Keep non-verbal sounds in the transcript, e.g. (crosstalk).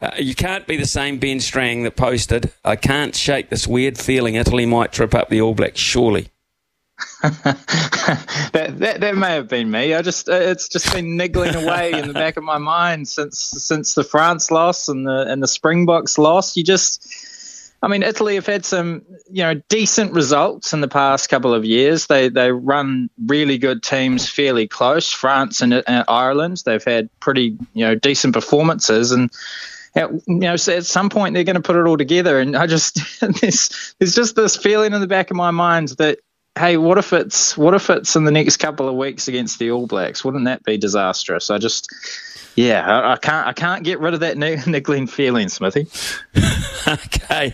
Uh, you can't be the same Ben Strang that posted, I can't shake this weird feeling Italy might trip up the All Blacks, surely. (laughs) that, that that may have been me. I just uh, it's just been niggling away in the back of my mind since since the France loss and the and the Springboks loss. You just I mean, Italy have had some, you know, decent results in the past couple of years. They they run really good teams fairly close. France and, and Ireland, they've had pretty, you know, decent performances, and you know, at some point they're going to put it all together. And I just (laughs) there's there's just this feeling in the back of my mind that hey, what if it's what if it's in the next couple of weeks against the All Blacks? Wouldn't that be disastrous? I just yeah, I, I can't I can't get rid of that niggling (laughs) feeling, Smithy. (laughs) okay,